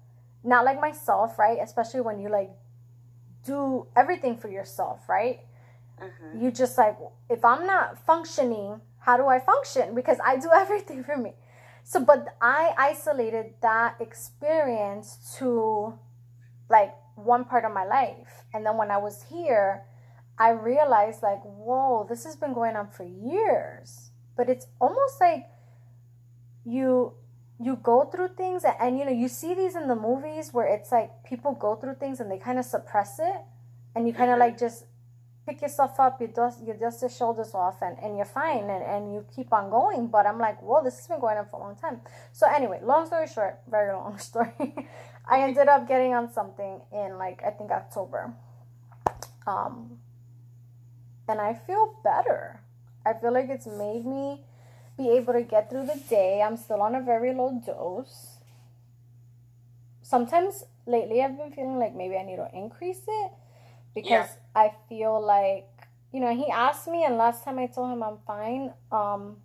Speaker 1: Not like myself, right? Especially when you like do everything for yourself, right? Mm-hmm. You just like, if I'm not functioning, how do I function? Because I do everything for me. So, but I isolated that experience to like one part of my life. And then when I was here, I realized like, whoa, this has been going on for years. But it's almost like you you go through things and, and, you know you see these in the movies where it's like people go through things and they kind of suppress it and you kind of like just pick yourself up you dust you dust your shoulders off and, and you're fine and, and you keep on going but i'm like well this has been going on for a long time. So anyway long story short very long story i ended up getting on something in like i think october. Um and i feel better. I feel like it's made me be able to get through the day. I'm still on a very low dose. Sometimes lately I've been feeling like maybe I need to increase it because yeah. I feel like you know, he asked me and last time I told him I'm fine. Um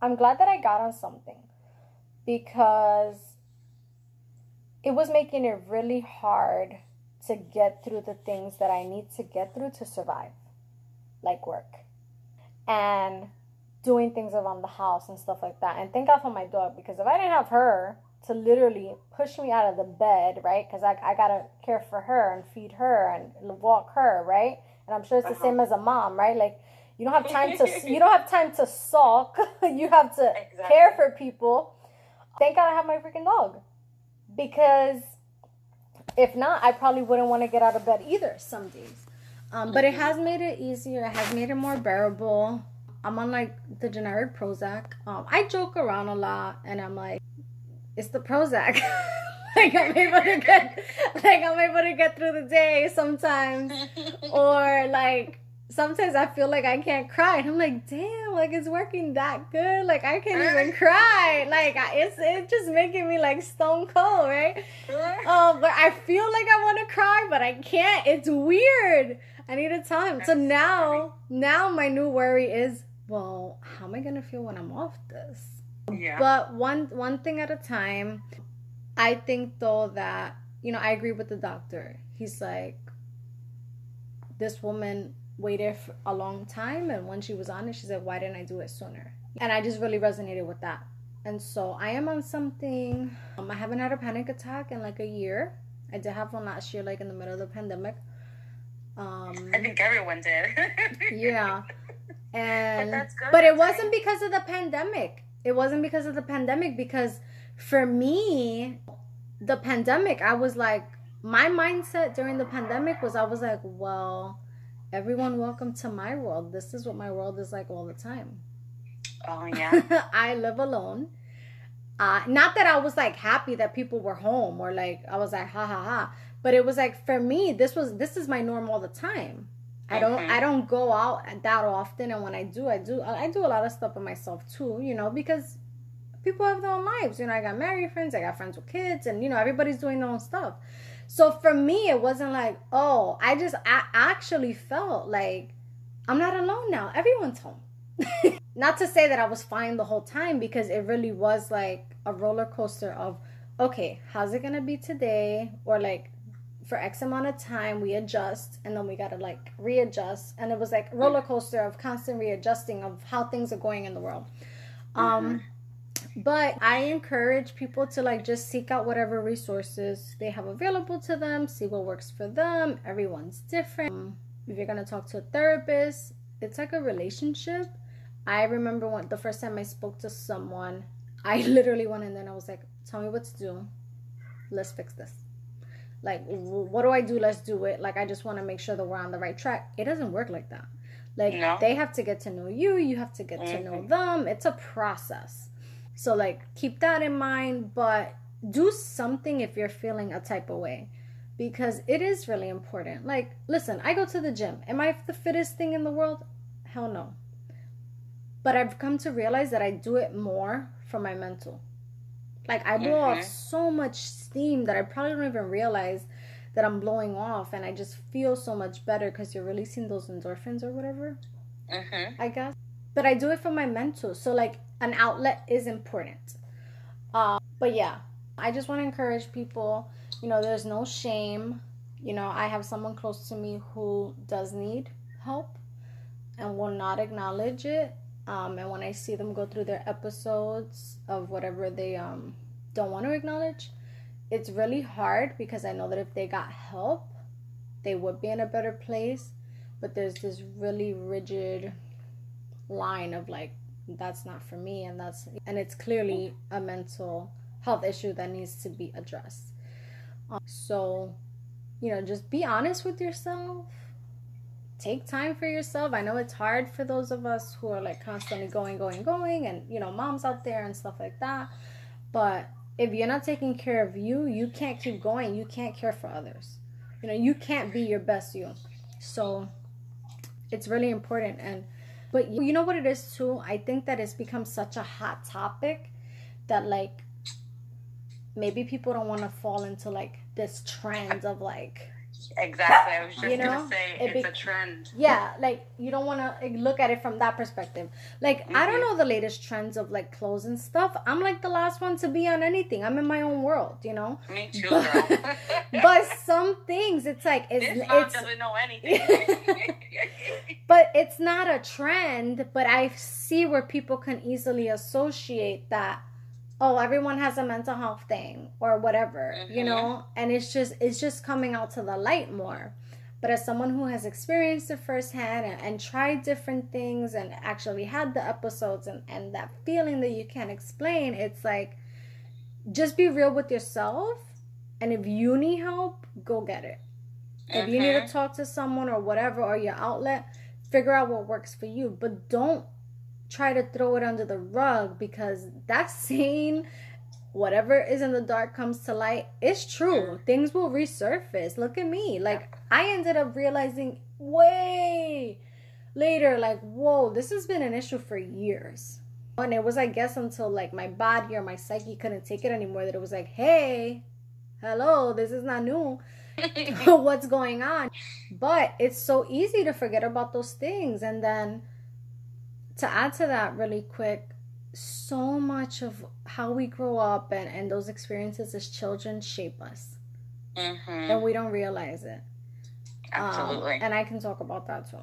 Speaker 1: I'm glad that I got on something because it was making it really hard to get through the things that I need to get through to survive, like work. And doing things around the house and stuff like that. And thank God for my dog because if I didn't have her to literally push me out of the bed, right? Because I, I gotta care for her and feed her and walk her, right? And I'm sure it's the uh-huh. same as a mom, right? Like you don't have time to you don't have time to sulk. you have to exactly. care for people. Thank God I have my freaking dog because if not, I probably wouldn't want to get out of bed either some days. Um, but it mm-hmm. has made it easier. It has made it more bearable. I'm on like the generic Prozac. Um, I joke around a lot, and I'm like, it's the Prozac. like I'm able to get, like I'm able to get through the day sometimes, or like sometimes I feel like I can't cry, and I'm like, damn, like it's working that good. Like I can't even cry. Like it's it's just making me like stone cold, right? Um, but I feel like I want to cry, but I can't. It's weird. I need a time. So now, now my new worry is well, how am I gonna feel when I'm off this? Yeah. But one one thing at a time. I think though that you know I agree with the doctor. He's like, this woman waited for a long time, and when she was on it, she said, "Why didn't I do it sooner?" And I just really resonated with that. And so I am on something. Um, I haven't had a panic attack in like a year. I did have one last year, like in the middle of the pandemic.
Speaker 2: Um, I think everyone did.
Speaker 1: yeah and but, but it wasn't because of the pandemic. It wasn't because of the pandemic because for me the pandemic i was like my mindset during the pandemic was i was like well everyone welcome to my world. This is what my world is like all the time.
Speaker 2: Oh yeah.
Speaker 1: I live alone. Uh, not that I was like happy that people were home or like I was like ha ha ha, but it was like for me this was this is my norm all the time. I don't I don't go out that often and when I do I do I do a lot of stuff by myself too, you know, because people have their own lives. You know, I got married friends, I got friends with kids and you know, everybody's doing their own stuff. So for me it wasn't like, oh, I just I actually felt like I'm not alone now. Everyone's home. not to say that I was fine the whole time because it really was like a roller coaster of okay, how's it going to be today or like for X amount of time, we adjust, and then we gotta like readjust, and it was like roller coaster of constant readjusting of how things are going in the world. Um, mm-hmm. but I encourage people to like just seek out whatever resources they have available to them, see what works for them. Everyone's different. Um, if you're gonna talk to a therapist, it's like a relationship. I remember when the first time I spoke to someone, I literally went in there and I was like, "Tell me what to do. Let's fix this." Like what do i do let's do it like i just want to make sure that we're on the right track it doesn't work like that like no. they have to get to know you you have to get mm-hmm. to know mm-hmm. them it's a process so like keep that in mind but do something if you're feeling a type of way because it is really important. Like, listen, I go to the gym. Am I the fittest thing in the world? Hell no. But I've come to realize that I do it more for my mental. Like, I blow mm-hmm. off so much steam that I probably don't even realize that I'm blowing off, and I just feel so much better because you're releasing those endorphins or whatever. Mm-hmm. I guess. But I do it for my mental. So, like, an outlet is important. Uh, but yeah, I just want to encourage people you know, there's no shame. You know, I have someone close to me who does need help and will not acknowledge it. Um, and when I see them go through their episodes of whatever they um, don't want to acknowledge, it's really hard because I know that if they got help, they would be in a better place. But there's this really rigid line of like, that's not for me, and that's and it's clearly a mental health issue that needs to be addressed. Um, so, you know, just be honest with yourself. Take time for yourself. I know it's hard for those of us who are like constantly going, going, going, and you know, moms out there and stuff like that. But if you're not taking care of you, you can't keep going. You can't care for others. You know, you can't be your best you. So, it's really important. And, but you know what it is too? I think that it's become such a hot topic that like maybe people don't want to fall into like this trend of like
Speaker 2: exactly i was just you know, gonna say it it's be- a trend.
Speaker 1: Yeah like you don't want to look at it from that perspective. Like mm-hmm. i don't mm-hmm. know the latest trends of like clothes and stuff. I'm like the last one to be on anything. I'm in my own world you know?
Speaker 2: Me too but,
Speaker 1: but some things it's like
Speaker 2: it's this it's doesn't know anything.
Speaker 1: But it's not a trend but i see where people can easily associate that oh everyone has a mental health thing or whatever mm-hmm. you know and it's just it's just coming out to the light more but as someone who has experienced it firsthand and, and tried different things and actually had the episodes and, and that feeling that you can't explain it's like just be real with yourself and if you need help go get it mm-hmm. if you need to mm-hmm. talk to someone or whatever or your outlet figure out what works for you but don't try to throw it under the rug because that saying whatever is in the dark comes to light it's true. Things will resurface. Look at me. Like i ended up realizing way later like whoa this has been an issue for years. And it was i guess until like my body or my psyche couldn't take it anymore that it was like hey hello this is not new. What's going on? But it's so easy to forget about those things. And then to add to that really quick, so much of how we grow up and, and those experiences as children shape us. Mm-hmm. And we don't realize it.
Speaker 2: Absolutely.
Speaker 1: Um, and I can talk about that too.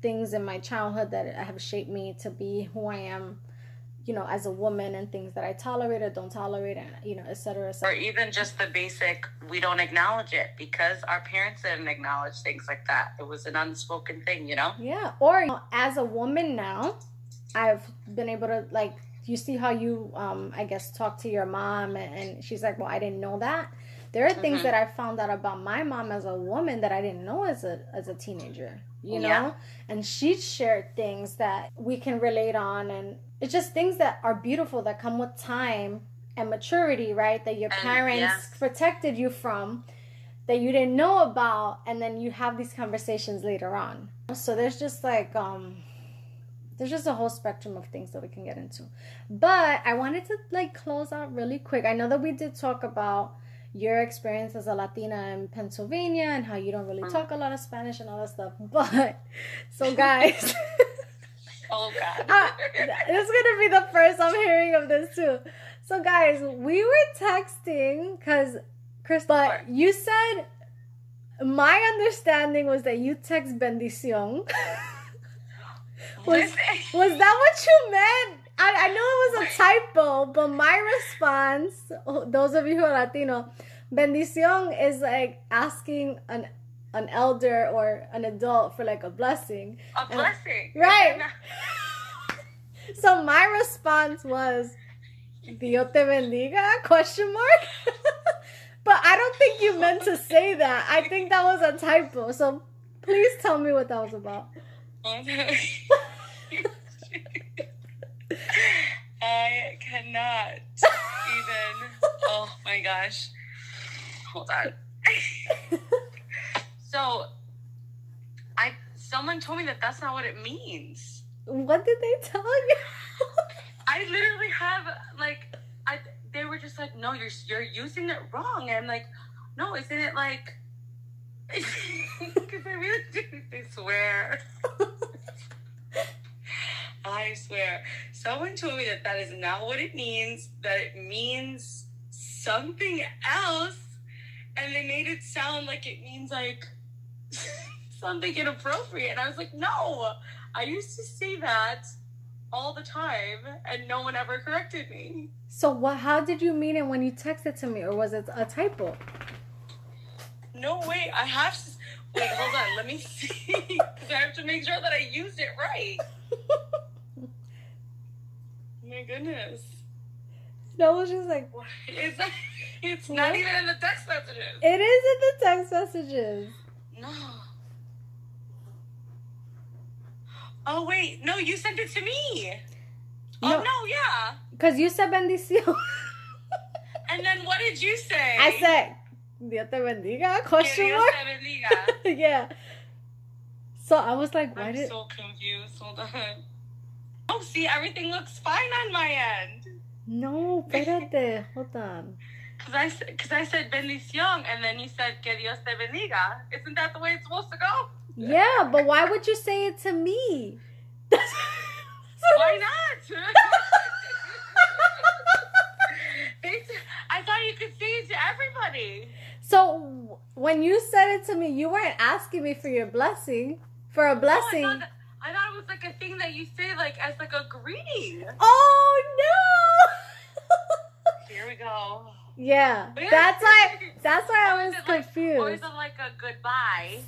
Speaker 1: Things in my childhood that have shaped me to be who I am, you know, as a woman and things that I tolerate or don't tolerate, and, you know, et cetera, et cetera.
Speaker 2: Or even just the basic, we don't acknowledge it because our parents didn't acknowledge things like that. It was an unspoken thing, you know?
Speaker 1: Yeah. Or you know, as a woman now, I've been able to like you see how you um I guess talk to your mom and, and she's like, Well, I didn't know that. There are things mm-hmm. that I found out about my mom as a woman that I didn't know as a as a teenager, you know? Yeah. And she shared things that we can relate on and it's just things that are beautiful that come with time and maturity, right? That your parents yes. protected you from that you didn't know about and then you have these conversations later on. So there's just like um there's just a whole spectrum of things that we can get into. But I wanted to like close out really quick. I know that we did talk about your experience as a Latina in Pennsylvania and how you don't really talk a lot of Spanish and all that stuff. But so guys
Speaker 2: Oh god. uh,
Speaker 1: this is gonna be the first I'm hearing of this too. So guys, we were texting because Chris but you said my understanding was that you text bendición. Was, was that what you meant? I, I know it was a typo, but my response, those of you who are Latino, bendición is like asking an an elder or an adult for like a blessing.
Speaker 2: A blessing.
Speaker 1: right. so my response was Dios te bendiga question mark. but I don't think you meant to say that. I think that was a typo. So please tell me what that was about.
Speaker 2: I cannot even. Oh my gosh. Hold on. so, I someone told me that that's not what it means.
Speaker 1: What did they tell you?
Speaker 2: I literally have like I they were just like, no, you're you're using it wrong. And I'm like, no, isn't it like? Because I really do. I swear. I swear. Someone told me that that is not what it means. That it means something else, and they made it sound like it means like something inappropriate. And I was like, no, I used to say that all the time, and no one ever corrected me.
Speaker 1: So what? How did you mean it when you texted to me, or was it a typo?
Speaker 2: No, wait. I have to. Wait, hold on. Let me see. Because I have to make sure that I used it right. My goodness.
Speaker 1: No, was just like
Speaker 2: It's, it's not
Speaker 1: What?
Speaker 2: even in the text messages.
Speaker 1: it is in the text messages.
Speaker 2: No. Oh, wait. No, you sent it to me.
Speaker 1: Oh, no.
Speaker 2: Oh, no, yeah.
Speaker 1: Cause you said bendición.
Speaker 2: And then what did you say?
Speaker 1: I said, Dios te bendiga, question
Speaker 2: Dios
Speaker 1: mark.
Speaker 2: te bendiga.
Speaker 1: yeah. So I was like, why
Speaker 2: I'm
Speaker 1: did?
Speaker 2: so confused. Hold on. Oh, see, everything looks fine on my end.
Speaker 1: No, espérate, hold on.
Speaker 2: Because I, cause I said bendición, and then you said que Dios te bendiga. Isn't that the way it's supposed to go?
Speaker 1: Yeah, but why would you say it to me?
Speaker 2: Why not? I thought you could say it to everybody.
Speaker 1: So when you said it to me, you weren't asking me for your blessing, for a blessing.
Speaker 2: Thought that- was like a thing that you say like as like a greeting.
Speaker 1: Oh no!
Speaker 2: Here we go.
Speaker 1: yeah,
Speaker 2: yeah,
Speaker 1: that's why. That's why I was
Speaker 2: confused. like- Or is it like a goodbye?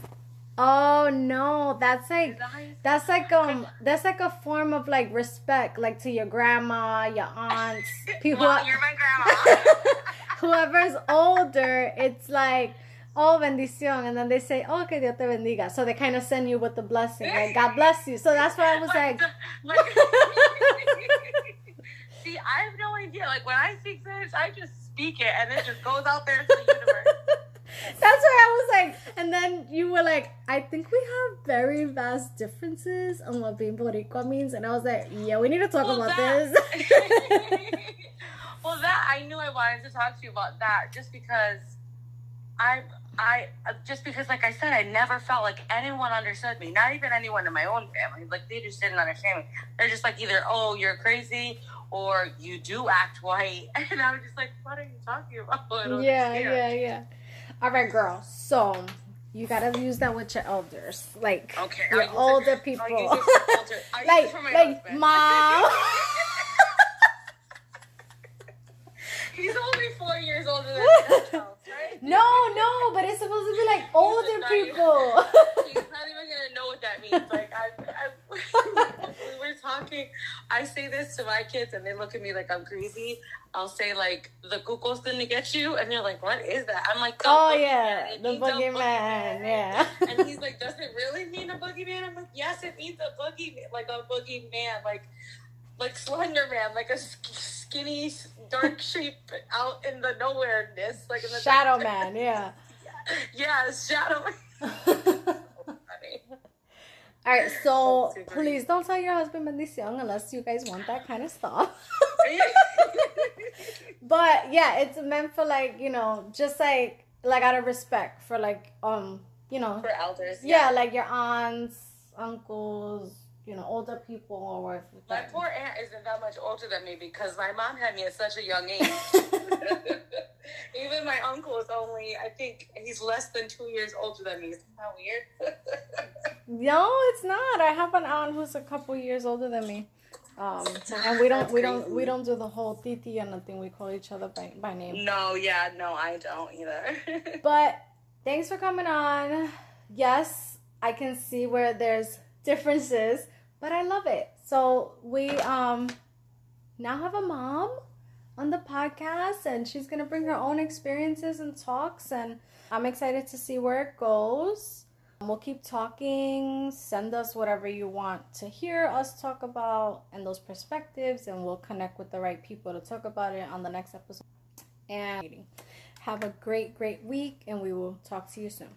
Speaker 1: Oh no, that's like
Speaker 2: that how you say
Speaker 1: that's like um that's like a form of like respect, like to your grandma, your aunts, people.
Speaker 2: Well, you're my grandma.
Speaker 1: whoever's older, it's like, oh, bendición. And then they say, oh, que Dios te bendiga. So they kind of send you with the blessing, like, God bless you. So that's why I was like,
Speaker 2: See, I have no idea. Like when I speak Spanish, I just speak it and it just goes out there into the universe.
Speaker 1: that's why I was like, and then you were like, I think we have very vast differences on what being Boricua means. And I was like, yeah, we need to talk
Speaker 2: Well,
Speaker 1: about
Speaker 2: that-
Speaker 1: this.
Speaker 2: well, that I knew I wanted to talk to you about that just because I, I, uh, just because, like I said, I never felt like anyone understood me. Not even anyone in my own family. Like they just didn't understand me. They're just like either, oh, you're crazy, or you do act white, and I was just like, what are you talking about?
Speaker 1: Yeah,
Speaker 2: understand.
Speaker 1: yeah, yeah. All right, girl. So you gotta use that with your elders, like
Speaker 2: Okay,
Speaker 1: your
Speaker 2: I'll use it-
Speaker 1: older people,
Speaker 2: it for altar- I'll use it
Speaker 1: like like
Speaker 2: husband.
Speaker 1: mom.
Speaker 2: He's only four years older than that child, right?
Speaker 1: No, no, but it's supposed to be like older
Speaker 2: not even-
Speaker 1: people.
Speaker 2: He's not even gonna know what that means. Like I, I we were talking. I say this to my kids, and they look at me like I'm crazy. I'll say like the cuckoo's gonna get you, and they're like, "What is that?" I'm like,
Speaker 1: oh yeah, the boogeyman. Yeah.
Speaker 2: And he's like, "Does it really mean a boogeyman?" I'm like, "Yes, it means a boogie, like a boogeyman, like like Slender Man, like a skinny, dark shape out in the nowhereness, like in the
Speaker 1: Shadow Man. Yeah.
Speaker 2: Yeah, Shadow Man.
Speaker 1: All right, so please don't tell your husband bendición unless you guys want that kind of stuff. but yeah, it's meant for like you know, just like like out of respect for like um you know
Speaker 2: For elders,
Speaker 1: yeah, like your aunts, uncles, you know, older people or whatever.
Speaker 2: My poor aunt isn't that much older than me because my mom had me at such a young age. Even my uncle is only, I think he's less than two years older than me. Isn't that weird?
Speaker 1: No, it's not. I have an aunt who's a couple years older than me. Um, and we don't, we don't, we don't do the whole titi and nothing. We call each other by, by name.
Speaker 2: no, yeah, no, I don't either.
Speaker 1: But thanks for coming on. Yes, I can see where there's differences, but I love it. So we um now have a mom on the podcast, and she's gonna bring her own experiences and talks, and I'm excited to see where it goes. We'll keep talking. Send us whatever you want to hear us talk about and those perspectives, and we'll connect with the right people to talk about it on the next episode. and have a great, great week, and we will talk to you soon.